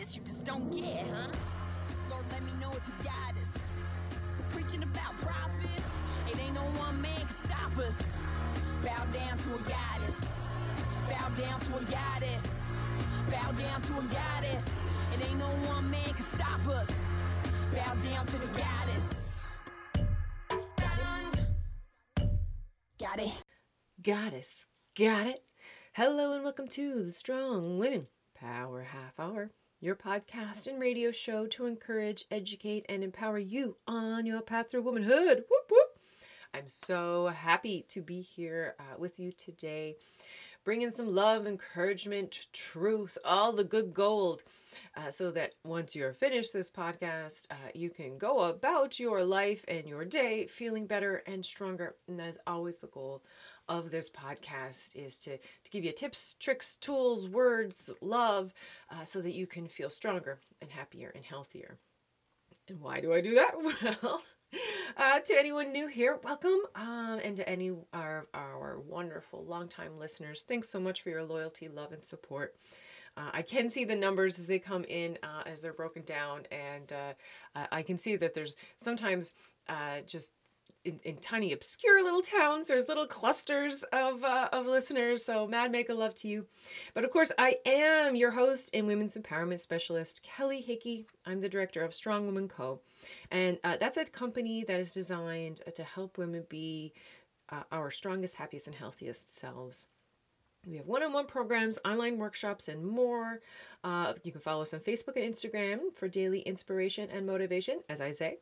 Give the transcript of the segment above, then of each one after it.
this, you just don't get, huh? Lord, let me know if you got us. Preaching about profits, it ain't no one man can stop us. Bow down to a goddess. Bow down to a goddess. Bow down to a goddess. It ain't no one man can stop us. Bow down to the goddess. Got it. Goddess, got it. Hello and welcome to the Strong Women Power Half Hour, your podcast and radio show to encourage, educate, and empower you on your path through womanhood. Whoop whoop. I'm so happy to be here uh, with you today, bringing some love, encouragement, truth, all the good gold, uh, so that once you're finished this podcast, uh, you can go about your life and your day feeling better and stronger. And that is always the goal of this podcast is to, to give you tips, tricks, tools, words, love, uh, so that you can feel stronger and happier and healthier. And why do I do that? Well, uh, to anyone new here, welcome. Um, and to any our our wonderful longtime listeners, thanks so much for your loyalty, love, and support. Uh, I can see the numbers as they come in, uh, as they're broken down, and uh, I can see that there's sometimes uh, just in, in tiny obscure little towns there's little clusters of, uh, of listeners so mad make a love to you. But of course i am your host and women's empowerment specialist kelly hickey. I'm the director of strong woman co. And uh, that's a company that is designed to help women be uh, our strongest happiest and healthiest selves we have one on one programs, online workshops, and more. Uh, you can follow us on Facebook and Instagram for daily inspiration and motivation, as I say.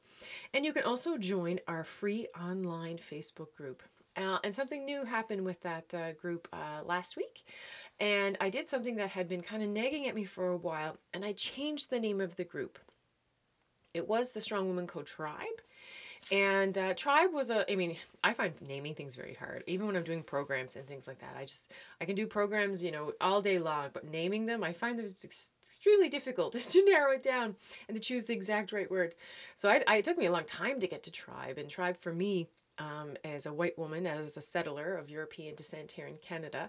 And you can also join our free online Facebook group. Uh, and something new happened with that uh, group uh, last week. And I did something that had been kind of nagging at me for a while, and I changed the name of the group. It was the Strong Woman Co Tribe. And uh, tribe was a, I mean, I find naming things very hard, even when I'm doing programs and things like that. I just, I can do programs, you know, all day long, but naming them, I find that it's ex- extremely difficult to narrow it down and to choose the exact right word. So I, I, it took me a long time to get to tribe. And tribe for me, um, as a white woman, as a settler of European descent here in Canada,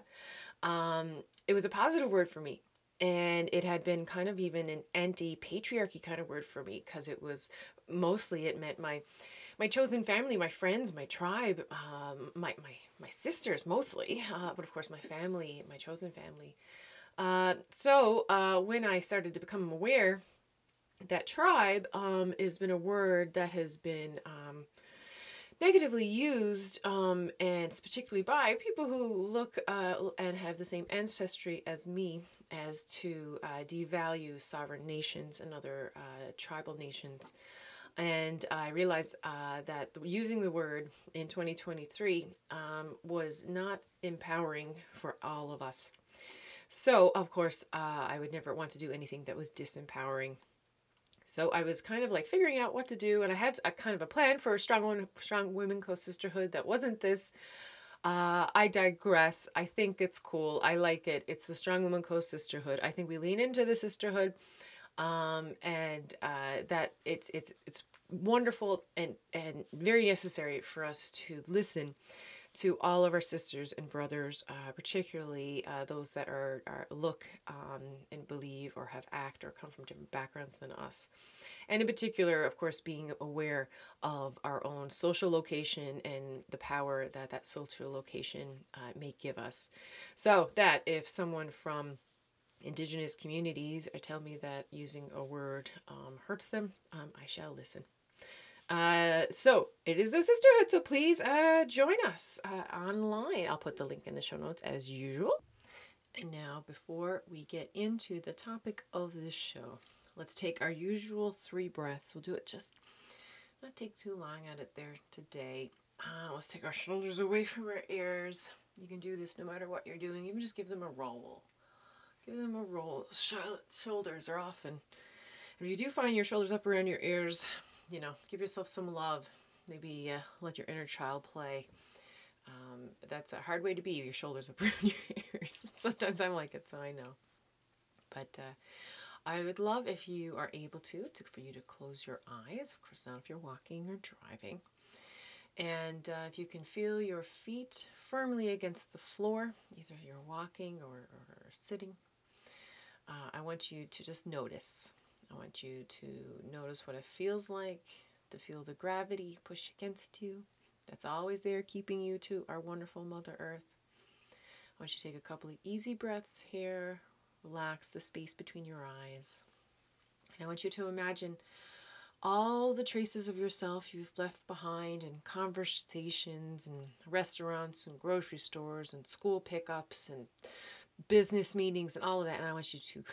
um, it was a positive word for me and it had been kind of even an anti-patriarchy kind of word for me because it was mostly it meant my my chosen family, my friends, my tribe, um, my, my, my sisters mostly, uh, but of course my family, my chosen family. Uh, so uh, when I started to become aware that tribe um, has been a word that has been um, negatively used, um, and particularly by people who look uh, and have the same ancestry as me, as to uh, devalue sovereign nations and other uh, tribal nations. And I realized uh, that using the word in 2023 um, was not empowering for all of us. So, of course, uh, I would never want to do anything that was disempowering. So I was kind of like figuring out what to do, and I had a kind of a plan for a strong woman, strong women co sisterhood that wasn't this. Uh, I digress. I think it's cool. I like it. It's the strong woman co sisterhood. I think we lean into the sisterhood um, and uh, that it's it's it's wonderful and and very necessary for us to listen to all of our sisters and brothers, uh, particularly uh, those that are, are look um, and believe or have act or come from different backgrounds than us, and in particular, of course, being aware of our own social location and the power that that social location uh, may give us. So that if someone from indigenous communities tell me that using a word um, hurts them, um, I shall listen. Uh, so it is the sisterhood, so please uh, join us uh, online. I'll put the link in the show notes as usual. And now, before we get into the topic of this show, let's take our usual three breaths. We'll do it just not take too long at it there today. Uh, let's take our shoulders away from our ears. You can do this no matter what you're doing, even just give them a roll. Give them a roll. shoulders are often. If you do find your shoulders up around your ears, you know, give yourself some love. Maybe uh, let your inner child play. Um, that's a hard way to be. Your shoulders up around your ears. Sometimes I'm like it, so I know. But uh, I would love if you are able to, to for you to close your eyes. Of course, not if you're walking or driving. And uh, if you can feel your feet firmly against the floor, either you're walking or, or sitting, uh, I want you to just notice. I want you to notice what it feels like, to feel the gravity push against you. That's always there keeping you to our wonderful Mother Earth. I want you to take a couple of easy breaths here. Relax the space between your eyes. And I want you to imagine all the traces of yourself you've left behind in conversations and restaurants and grocery stores and school pickups and business meetings and all of that. And I want you to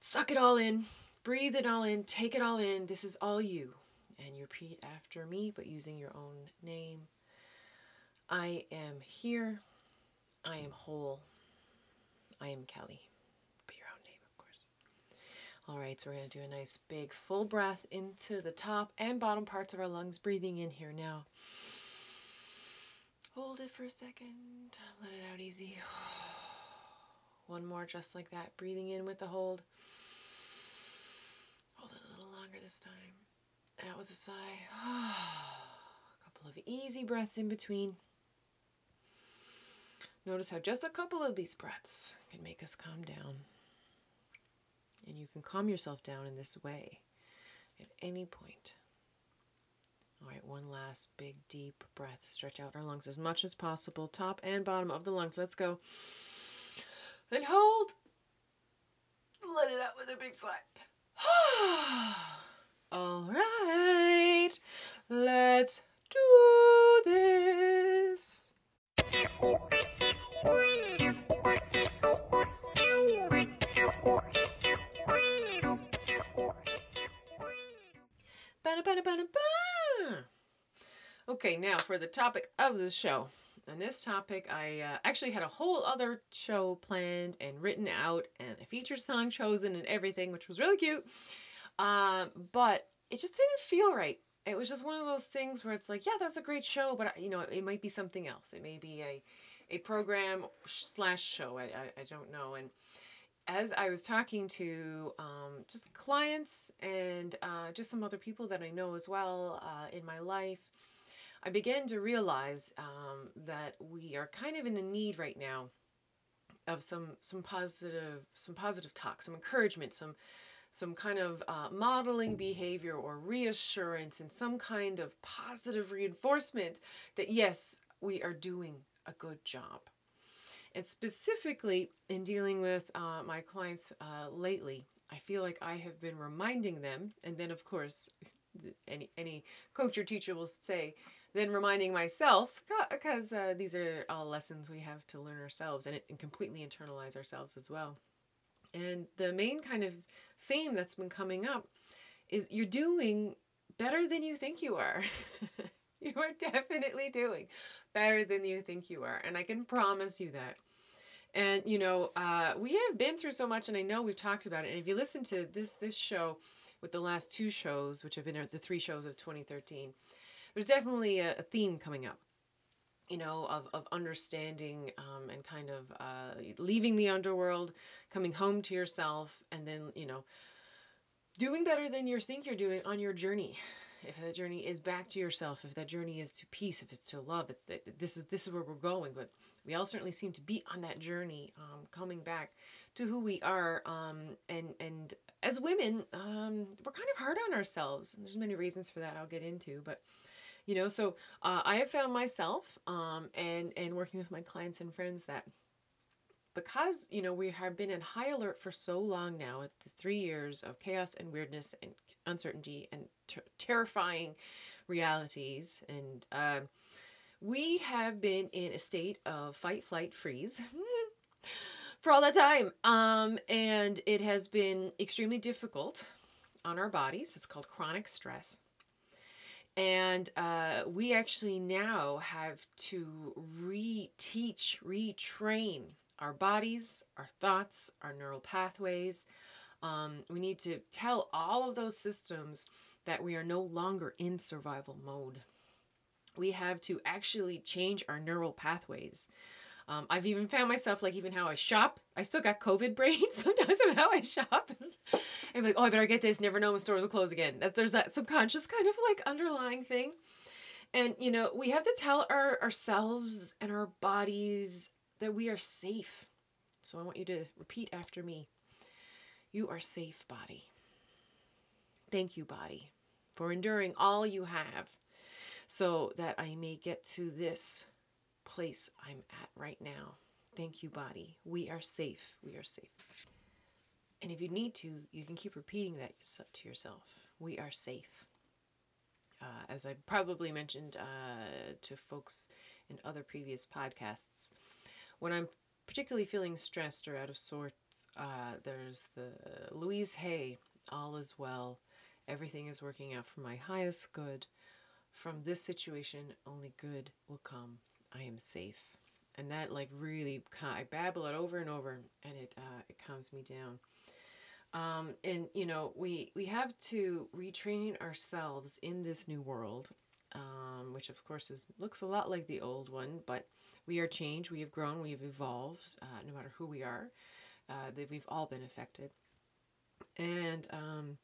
suck it all in, breathe it all in, take it all in. This is all you. And you repeat after me, but using your own name. I am here. I am whole. I am Kelly. But your own name, of course. All right, so we're going to do a nice big full breath into the top and bottom parts of our lungs. Breathing in here now. Hold it for a second. Let it out easy. One more just like that. Breathing in with the hold. Hold it a little longer this time. That was a sigh. a couple of easy breaths in between. Notice how just a couple of these breaths can make us calm down. And you can calm yourself down in this way at any point. All right, one last big deep breath. Stretch out our lungs as much as possible, top and bottom of the lungs. Let's go and hold. Let it out with a big sigh. All right, let's do this. Okay, now for the topic of the show. And this topic, I uh, actually had a whole other show planned and written out, and a featured song chosen and everything, which was really cute. Um, but it just didn't feel right. It was just one of those things where it's like, yeah, that's a great show, but you know, it might be something else. It may be a a program slash show. I, I, I don't know. And as I was talking to um, just clients and uh, just some other people that I know as well uh, in my life, I began to realize um, that we are kind of in a need right now of some some positive some positive talk, some encouragement, some some kind of uh, modeling behavior or reassurance and some kind of positive reinforcement that yes, we are doing a good job. And specifically in dealing with uh, my clients uh, lately, I feel like I have been reminding them, and then of course, any any coach or teacher will say, then reminding myself because uh, these are all lessons we have to learn ourselves and, and completely internalize ourselves as well. And the main kind of theme that's been coming up is you're doing better than you think you are. you are definitely doing better than you think you are. And I can promise you that. And you know, uh, we have been through so much, and I know we've talked about it. And if you listen to this this show with the last two shows, which have been the three shows of 2013, there's definitely a, a theme coming up you know, of, of understanding um, and kind of uh, leaving the underworld, coming home to yourself, and then, you know, doing better than you think you're doing on your journey. If that journey is back to yourself, if that journey is to peace, if it's to love, it's that this is this is where we're going. But we all certainly seem to be on that journey, um, coming back to who we are. Um, and and as women, um, we're kind of hard on ourselves, and there's many reasons for that. I'll get into, but you know so uh, i have found myself um, and and working with my clients and friends that because you know we have been in high alert for so long now at the three years of chaos and weirdness and uncertainty and ter- terrifying realities and uh, we have been in a state of fight flight freeze for all that time um, and it has been extremely difficult on our bodies. It's called chronic stress and uh, we actually now have to reteach, retrain our bodies, our thoughts, our neural pathways. Um, we need to tell all of those systems that we are no longer in survival mode. We have to actually change our neural pathways. Um, I've even found myself like even how I shop. I still got COVID brain sometimes of how I shop. I'm like, oh, I better get this. Never know when stores will close again. That there's that subconscious kind of like underlying thing. And you know, we have to tell our ourselves and our bodies that we are safe. So I want you to repeat after me. You are safe, body. Thank you, body, for enduring all you have so that I may get to this place I'm at right now. Thank you, body. We are safe. We are safe. And if you need to, you can keep repeating that to yourself. We are safe. Uh, as I probably mentioned uh, to folks in other previous podcasts, when I'm particularly feeling stressed or out of sorts, uh, there's the Louise Hay, All is Well, Everything is Working Out for My Highest Good. From this situation, only good will come. I am safe. And that, like, really, I babble it over and over, and it, uh, it calms me down. Um, and you know, we we have to retrain ourselves in this new world, um, which of course is looks a lot like the old one, but we are changed, we have grown, we have evolved. Uh, no matter who we are, uh, that we've all been affected. And um,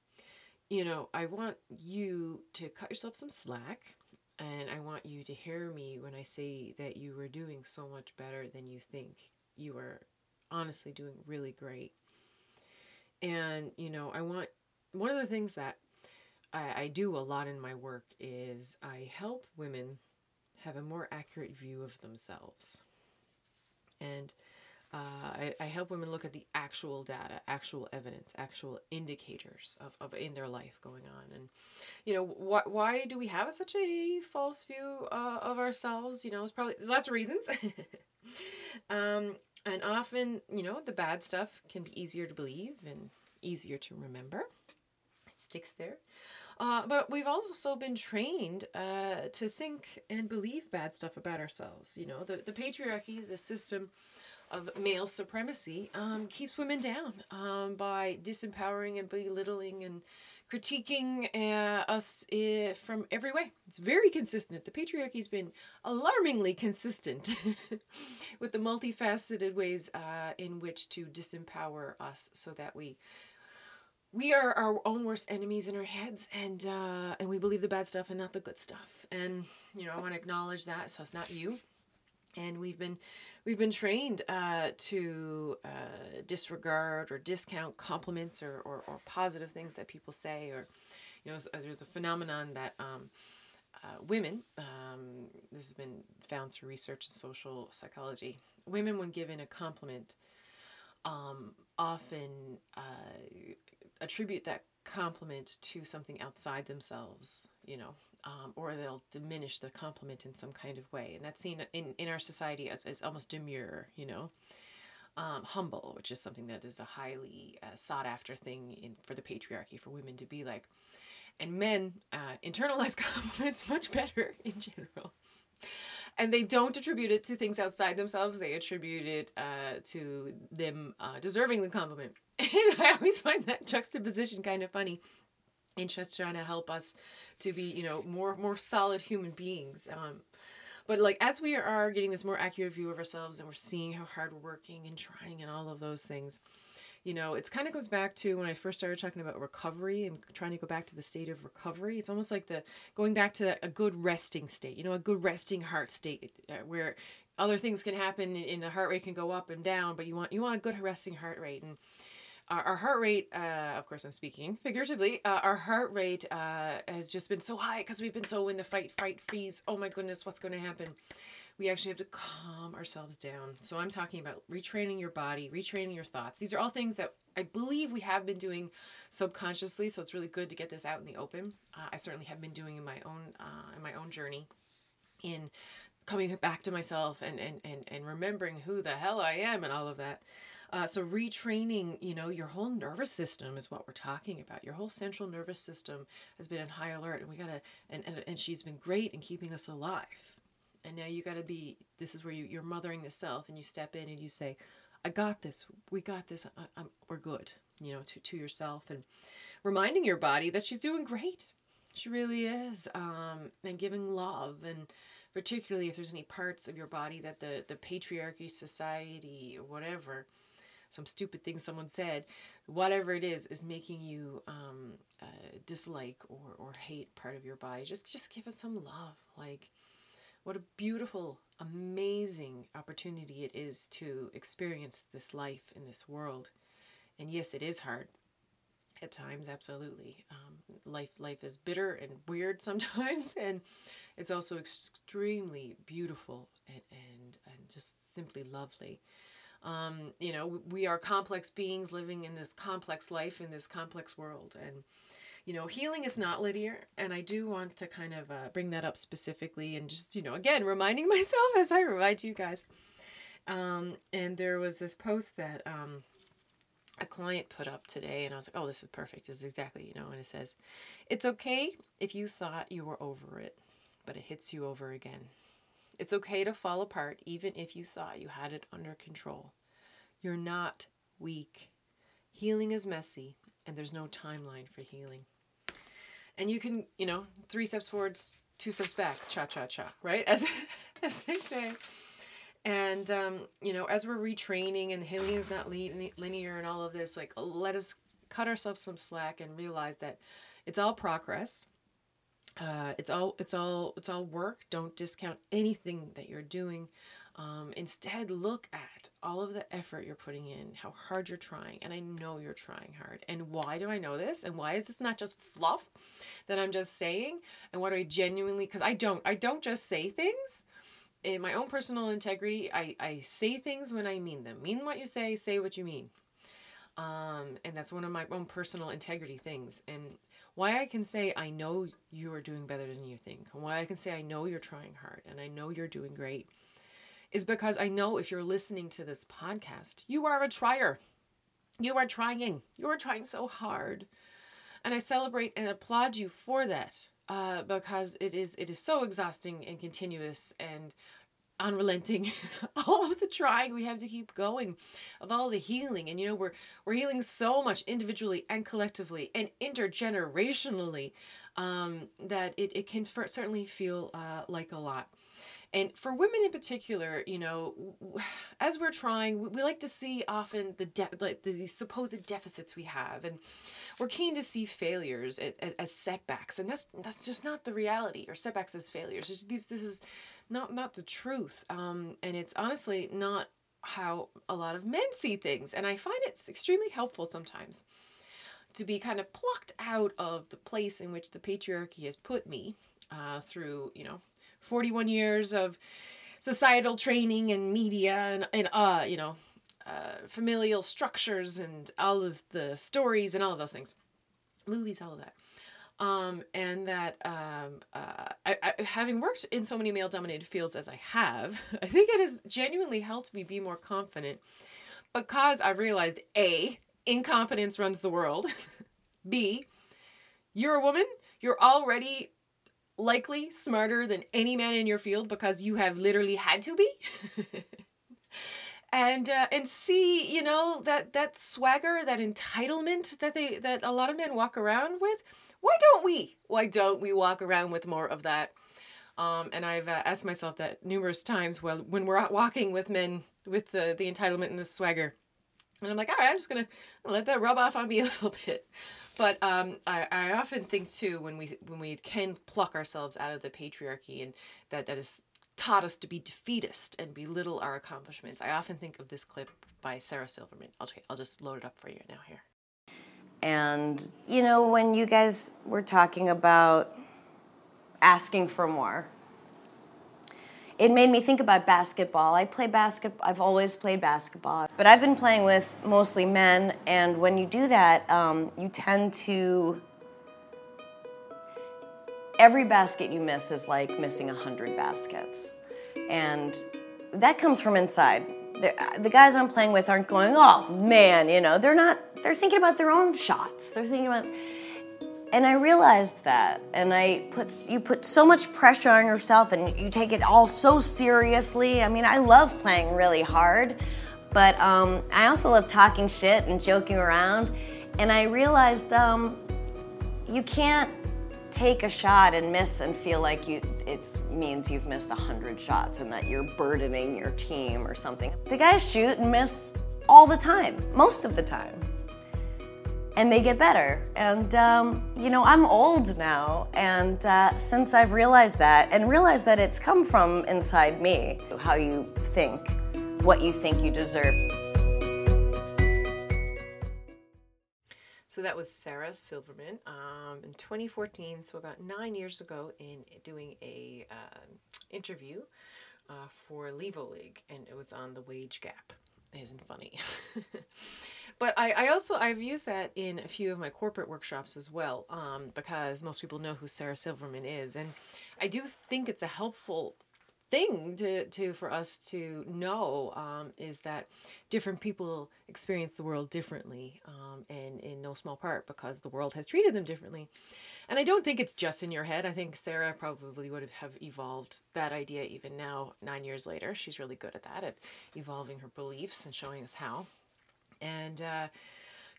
you know, I want you to cut yourself some slack. And I want you to hear me when I say that you are doing so much better than you think. You are honestly doing really great. And, you know, I want one of the things that I, I do a lot in my work is I help women have a more accurate view of themselves. And uh, I, I, help women look at the actual data, actual evidence, actual indicators of, of in their life going on. And, you know, wh- why do we have such a false view uh, of ourselves? You know, it's probably, there's lots of reasons. um, and often, you know, the bad stuff can be easier to believe and easier to remember. It sticks there. Uh, but we've also been trained uh, to think and believe bad stuff about ourselves. You know, the, the patriarchy, the system of male supremacy, um, keeps women down um, by disempowering and belittling and critiquing uh, us uh, from every way. It's very consistent. The patriarchy's been alarmingly consistent with the multifaceted ways uh, in which to disempower us so that we we are our own worst enemies in our heads and uh, and we believe the bad stuff and not the good stuff and you know i want to acknowledge that so it's not you and we've been we've been trained uh, to uh, disregard or discount compliments or, or, or, positive things that people say or you know there's a phenomenon that um, uh, women um, this has been found through research in social psychology women when given a compliment um, often uh, attribute that compliment to something outside themselves you know um, or they'll diminish the compliment in some kind of way. And that's seen in, in our society as, as almost demure, you know. Um, humble, which is something that is a highly uh, sought after thing in for the patriarchy for women to be like. And men uh, internalize compliments much better in general. And they don't attribute it to things outside themselves. They attribute it uh, to them uh, deserving the compliment. And I always find that juxtaposition kind of funny and just trying to help us to be you know more more solid human beings. Um but like as we are getting this more accurate view of ourselves and we're seeing how hard we're working and trying and all of those things you know it's kind of goes back to when i first started talking about recovery and trying to go back to the state of recovery. It's almost like the going back to a good resting state you know a good resting heart state uh, where other things can happen and the heart rate can go up and down but you want you want a good resting heart rate. And our, our heart rate, uh, of course, I'm speaking figuratively, uh, our heart rate uh, has just been so high because we've been so in the fight, fight, freeze. Oh my goodness, what's going to happen? We actually have to calm ourselves down. So I'm talking about retraining your body, retraining your thoughts. These are all things that I believe we have been doing subconsciously. So it's really good to get this out in the open. Uh, I certainly have been doing in my own uh, in my own journey in coming back to myself and, and, and, and remembering who the hell I am and all of that. Uh, so retraining, you know, your whole nervous system is what we're talking about. Your whole central nervous system has been in high alert, and we gotta, and and, and she's been great in keeping us alive. And now you gotta be. This is where you you're mothering the self, and you step in and you say, "I got this. We got this. I, we're good." You know, to to yourself and reminding your body that she's doing great. She really is. Um, and giving love and particularly if there's any parts of your body that the the patriarchy society or whatever some stupid thing someone said, whatever it is, is making you um, uh, dislike or, or hate part of your body. Just just give it some love. Like, what a beautiful, amazing opportunity it is to experience this life in this world. and yes, it is hard at times, absolutely. Um, life life is bitter and weird sometimes, and it's also extremely beautiful and and, and just simply lovely. Um, you know, we are complex beings living in this complex life in this complex world, and you know, healing is not linear, and I do want to kind of uh, bring that up specifically, and just you know, again, reminding myself as I remind you guys. Um, and there was this post that um, a client put up today, and I was like, "Oh, this is perfect. This is exactly you know." And it says, "It's okay if you thought you were over it, but it hits you over again. It's okay to fall apart, even if you thought you had it under control. You're not weak. Healing is messy, and there's no timeline for healing." And you can, you know, three steps forward, two steps back, cha cha cha, right? As as they say. And, um, you know, as we're retraining and healing is not linear and all of this, like, let us cut ourselves some slack and realize that it's all progress. Uh, it's all it's all it's all work. Don't discount anything that you're doing. Um, instead, look at all of the effort you're putting in, how hard you're trying, and I know you're trying hard. And why do I know this? And why is this not just fluff that I'm just saying? And what do I genuinely? Because I don't I don't just say things in my own personal integrity, I, I say things when I mean them. Mean what you say, say what you mean. Um, and that's one of my own personal integrity things. And why I can say I know you are doing better than you think, and why I can say I know you're trying hard and I know you're doing great, is because I know if you're listening to this podcast, you are a trier. You are trying. You are trying so hard. And I celebrate and applaud you for that uh, because it is it is so exhausting and continuous and unrelenting all of the trying we have to keep going of all the healing and you know we're we're healing so much individually and collectively and intergenerationally um, that it, it can for, certainly feel uh, like a lot and for women in particular, you know, as we're trying, we like to see often the de- like the supposed deficits we have, and we're keen to see failures as, as setbacks, and that's that's just not the reality. Or setbacks as failures. Just these this is not not the truth, um, and it's honestly not how a lot of men see things, and I find it's extremely helpful sometimes to be kind of plucked out of the place in which the patriarchy has put me uh, through, you know, 41 years of societal training and media and, and uh, you know, uh, familial structures and all of the stories and all of those things. Movies, all of that. Um, and that um, uh, I, I, having worked in so many male dominated fields as I have, I think it has genuinely helped me be more confident because I've realized A, incompetence runs the world, B, you're a woman, you're already likely smarter than any man in your field because you have literally had to be. and uh, and see, you know, that that swagger, that entitlement that they that a lot of men walk around with. Why don't we? Why don't we walk around with more of that? Um, and I've uh, asked myself that numerous times well, when we're out walking with men with the, the entitlement and the swagger. And I'm like, all right, I'm just to let that rub off on me a little bit. But um, I, I often think too when we when we can pluck ourselves out of the patriarchy and that that has taught us to be defeatist and belittle our accomplishments. I often think of this clip by Sarah Silverman. I'll just load it up for you now here. And you know when you guys were talking about asking for more it made me think about basketball. I play basketball. I've always played basketball, but I've been playing with mostly men. And when you do that, um, you tend to every basket you miss is like missing a hundred baskets, and that comes from inside. The, the guys I'm playing with aren't going, oh man, you know, they're not. They're thinking about their own shots. They're thinking about and I realized that, and I put you put so much pressure on yourself, and you take it all so seriously. I mean, I love playing really hard, but um, I also love talking shit and joking around. And I realized um, you can't take a shot and miss and feel like you it means you've missed a hundred shots and that you're burdening your team or something. The guys shoot and miss all the time, most of the time and they get better. And, um, you know, I'm old now, and uh, since I've realized that, and realized that it's come from inside me, how you think, what you think you deserve. So that was Sarah Silverman um, in 2014. So about nine years ago, in doing a um interview uh, for Levo League, and it was on the wage gap. It isn't funny, but I, I also I've used that in a few of my corporate workshops as well, um, because most people know who Sarah Silverman is, and I do think it's a helpful thing to, to for us to know um, is that different people experience the world differently um, and in no small part because the world has treated them differently. And i don't think it's just in your head. I think sarah probably would have evolved that idea even now nine years later. She's really good at that at evolving her beliefs and showing us how and uh,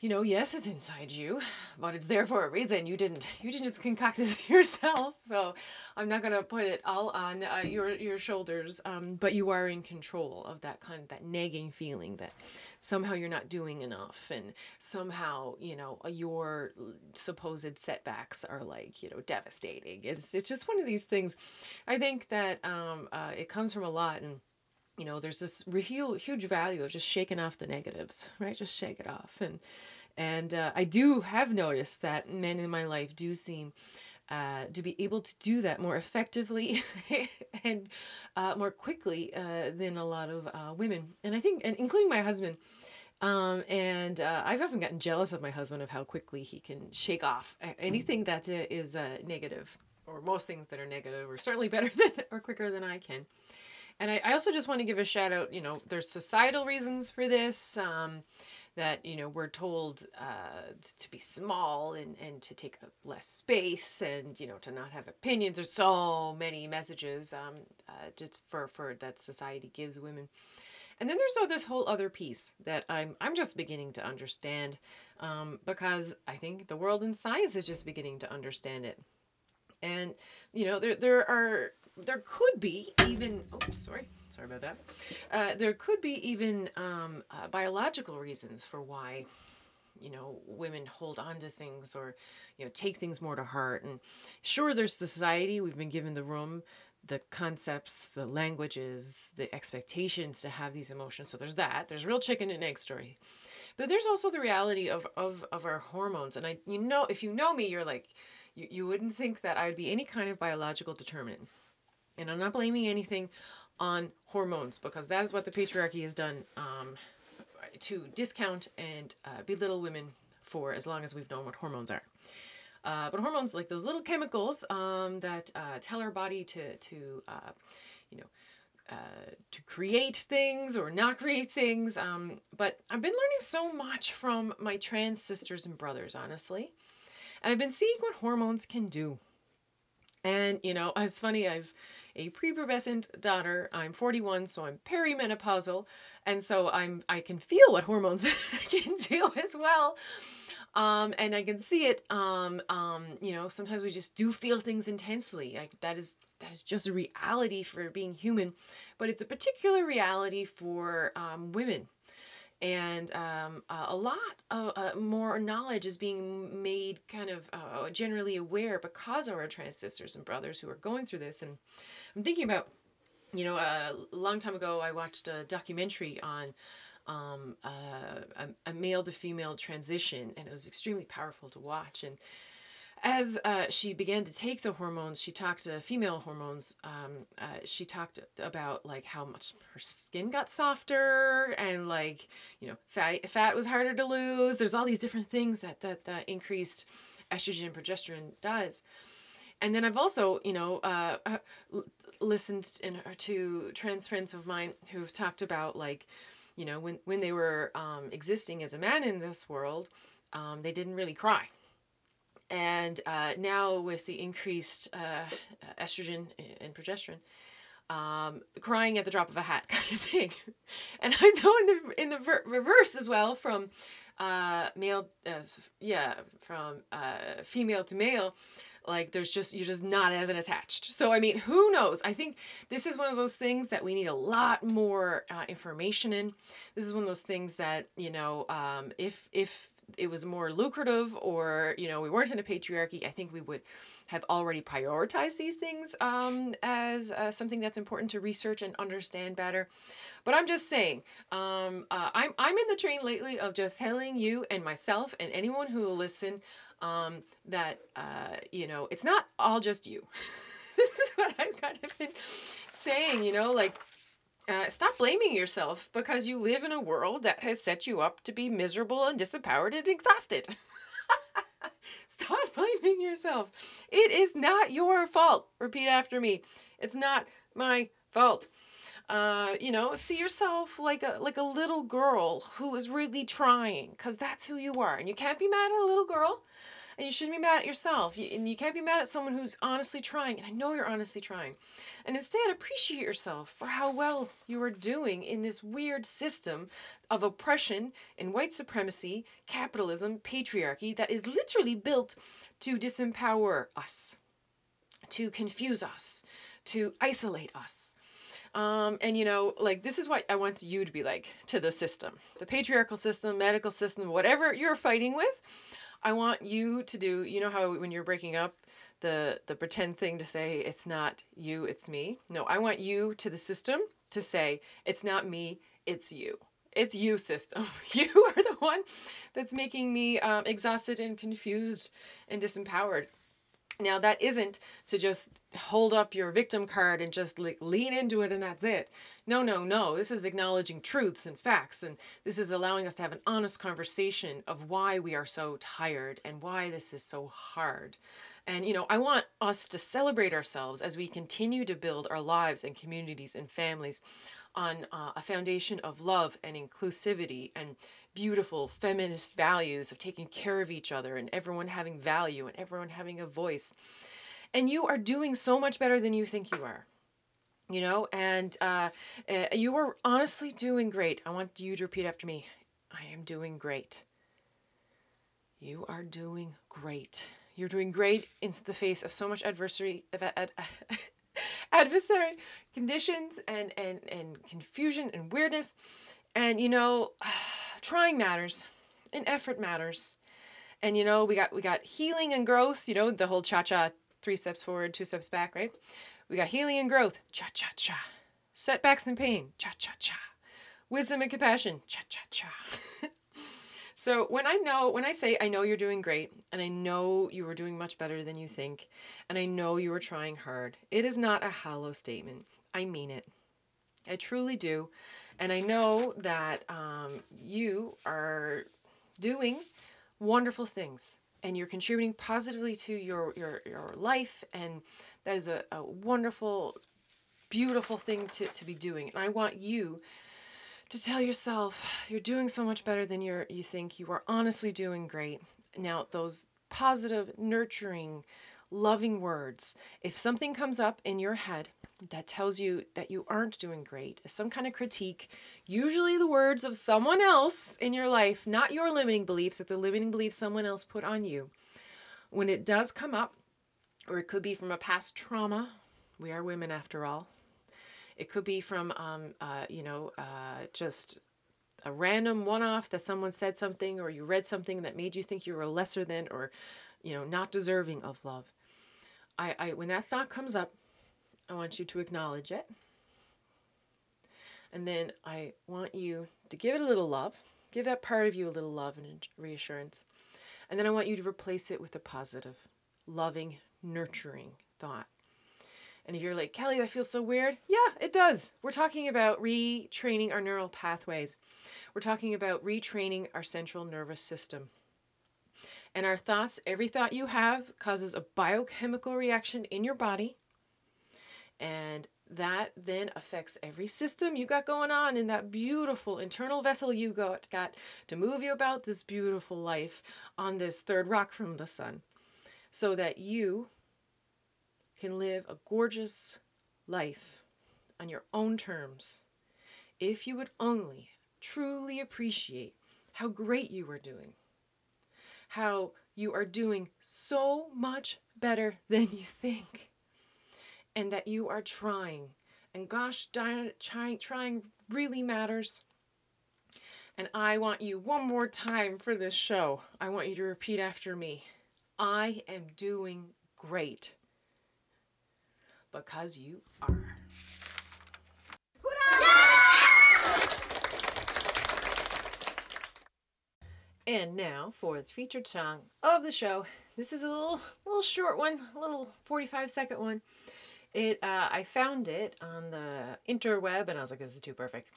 you know, yes, it's inside you, but it's there for a reason. You didn't, you didn't just concoct this yourself. So I'm not gonna put it all on uh, your your shoulders. Um, but you are in control of that kind of that nagging feeling that somehow you're not doing enough, and somehow you know your supposed setbacks are like you know devastating. It's it's just one of these things. I think that um, uh, it comes from a lot and you know there's this huge huge value of just shaking off the negatives right? Just shake it off. And and uh, i do have noticed that men in my life do seem uh, to be able to do that more effectively and uh, more quickly uh, than a lot of uh, women. And i think and including my husband. Um, and uh, I've often gotten jealous of my husband of how quickly he can shake off anything that is negative, or most things that are negative, or certainly better than or quicker than I can. And I, I also just want to give a shout out, you know, there's societal reasons for this. Um, that you know we're told uh, to be small and, and to take up less space and you know to not have opinions there's so many messages um, uh, just for, for that society gives women and then there's this whole other piece that I'm I'm just beginning to understand um, because I think the world in science is just beginning to understand it and you know there there are there could be even oops sorry sorry about that. Uh, there could be even um, uh, biological reasons for why you know women hold on to things or you know take things more to heart. And sure there's the society. We've been given the room the concepts the languages the expectations to have these emotions. So there's that. There's real chicken and egg story. But there's also the reality of of, of our hormones. And i you know if you know me you're like you, you wouldn't think that i'd be any kind of biological determinant and I'm not blaming anything on hormones because that is what the patriarchy has done um, to discount and uh, belittle women for as long as we've known what hormones are. Uh, but hormones, like those little chemicals um, that uh, tell our body to, to uh, you know, uh, to create things or not create things. Um, but I've been learning so much from my trans sisters and brothers, honestly. And I've been seeing what hormones can do. And, you know, it's funny, I've a prepubescent daughter. I'm 41, so I'm perimenopausal, and so I'm I can feel what hormones can do as well. Um, and I can see it. Um, um, you know, sometimes we just do feel things intensely. Like that is that is just a reality for being human, but it's a particular reality for um, women and um, uh, a lot of, uh, more knowledge is being made kind of uh, generally aware because of our trans sisters and brothers who are going through this and i'm thinking about you know a long time ago i watched a documentary on um, uh, a, a male to female transition and it was extremely powerful to watch and as uh, she began to take the hormones, she talked to female hormones. Um, uh, she talked about like how much her skin got softer and like you know fat fat was harder to lose. There's all these different things that that, increased estrogen and progesterone does. And then I've also you know uh, uh listened in, to trans friends of mine who've talked about like you know when when they were um, existing as a man in this world, um, they didn't really cry and uh, now with the increased uh, estrogen and progesterone, um, crying at the drop of a hat kind of thing. and I know in the in the ver- reverse as well from uh, male, uh, yeah, from uh, female to male, like there's just you're just not as attached so i mean who knows? I think this is one of those things that we need a lot more uh, information in. This is one of those things that you know um, if if it was more lucrative or you know we weren't in a patriarchy i think we would have already prioritized these things um, as uh, something that's important to research and understand better. But i'm just saying um, uh, I'm, I'm in the train lately of just telling you and myself and anyone who will listen um, that uh, you know it's not all just you. This is what i've kind of been saying you know like uh, stop blaming yourself because you live in a world that has set you up to be miserable and disempowered and exhausted. stop blaming yourself. It is not your fault. Repeat after me. It's not my fault. Uh, you know, see yourself like a like a little girl who is really trying, cause that's who you are, and you can't be mad at a little girl and you shouldn't be mad at yourself. You, and you can't be mad at someone who's honestly trying. And I know you're honestly trying. And instead, appreciate yourself for how well you are doing in this weird system of oppression and white supremacy, capitalism, patriarchy that is literally built to disempower us, to confuse us, to isolate us. Um, and you know, like this is what I want you to be like to the system, the patriarchal system, medical system, whatever you're fighting with. I want you to do, you know how when you're breaking up, the the pretend thing to say it's not you, it's me. No, I want you to the system to say it's not me, it's you. It's you, system. You are the one that's making me um, exhausted and confused and disempowered. Now, that isn't to just hold up your victim card and just like lean into it and that's it. No, no, no. This is acknowledging truths and facts, and this is allowing us to have an honest conversation of why we are so tired and why this is so hard. And, you know, I want us to celebrate ourselves as we continue to build our lives and communities and families on uh, a foundation of love and inclusivity and beautiful feminist values of taking care of each other and everyone having value and everyone having a voice. And you are doing so much better than you think you are. You know, and uh, uh, you are honestly doing great. I want you to repeat after me I am doing great. You are doing great. You're doing great in the face of so much adversity, adversary conditions and, and, and confusion and weirdness. And you know, trying matters and effort matters. And you know, we got we got healing and growth, you know, the whole cha-cha, three steps forward, two steps back, right? We got healing and growth, cha-cha-cha. Setbacks and pain, cha-cha-cha. Wisdom and compassion, cha-cha-cha. so when I know, when I say I know you're doing great, and I know you are doing much better than you think, and I know you are trying hard, it is not a hollow statement. I mean it. I truly do. And I know that um, you are doing wonderful things and you're contributing positively to your, your, your life. And that is a, a wonderful, beautiful thing to, to be doing. And I want you to tell yourself you're doing so much better than you're, you think. You are honestly doing great. Now, those positive, nurturing, loving words, if something comes up in your head that tells you that you aren't doing great, some kind of critique, usually the words of someone else in your life, not your limiting beliefs, it's a limiting belief someone else put on you. When it does come up, or it could be from a past trauma, we are women after all. It could be from, um, uh, you know, uh, just a random one off that someone said something or you read something that made you think you were lesser than or, you know, not deserving of love. I, I when that thought comes up, I want you to acknowledge it. And then I want you to give it a little love. Give that part of you a little love and reassurance. And then I want you to replace it with a positive, loving, nurturing thought. And if you're like, Kelly, that feels so weird, yeah, it does. We're talking about retraining our neural pathways. We're talking about retraining our central nervous system. And our thoughts, every thought you have causes a biochemical reaction in your body. And that then affects every system you got going on in that beautiful internal vessel you got, got to move you about this beautiful life on this third rock from the sun. So that you can live a gorgeous life on your own terms. If you would only truly appreciate how great you are doing, how you are doing so much better than you think. And that you are trying. And gosh trying, trying really matters. And I want you one more time for this show. I want you to repeat after me. I am doing great. Because you are. And now for the featured song of the show. This is a little, little short one, a little 45 second one. It, uh, I found it on the interweb, and I was like, "This is too perfect."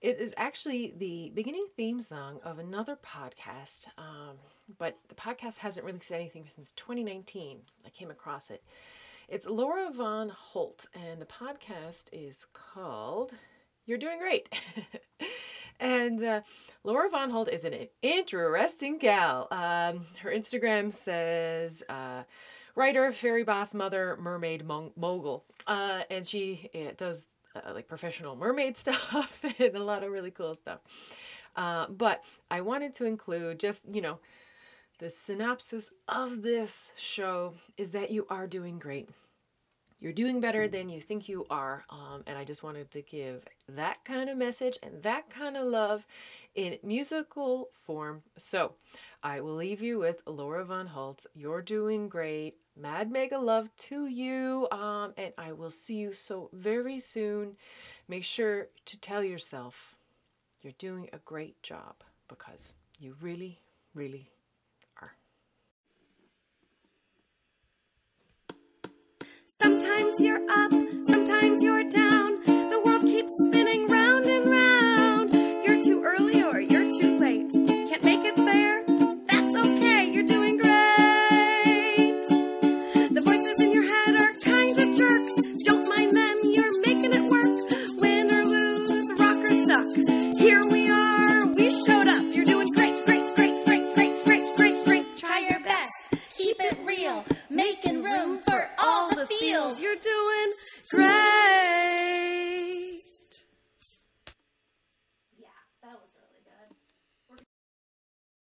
It is actually the beginning theme song of another podcast, um, but the podcast hasn't released anything since 2019. I came across it. It's Laura Von Holt, and the podcast is called You're Doing Great. and uh, Laura Von Holt is an interesting gal. Um, her Instagram says, uh, writer, fairy boss, mother, mermaid, mogul. Uh, and she does uh, like professional mermaid stuff and a lot of really cool stuff. Uh, but I wanted to include just, you know, the synopsis of this show is that you are doing great. You're doing better than you think you are. Um, and I just wanted to give that kind of message and that kind of love in musical form. So I will leave you with Laura Von Holtz. You're doing great. Mad mega love to you. Um, and I will see you so very soon. Make sure to tell yourself you're doing a great job because you really, really Sometimes you're up, sometimes you're down. the fields. You're doing great.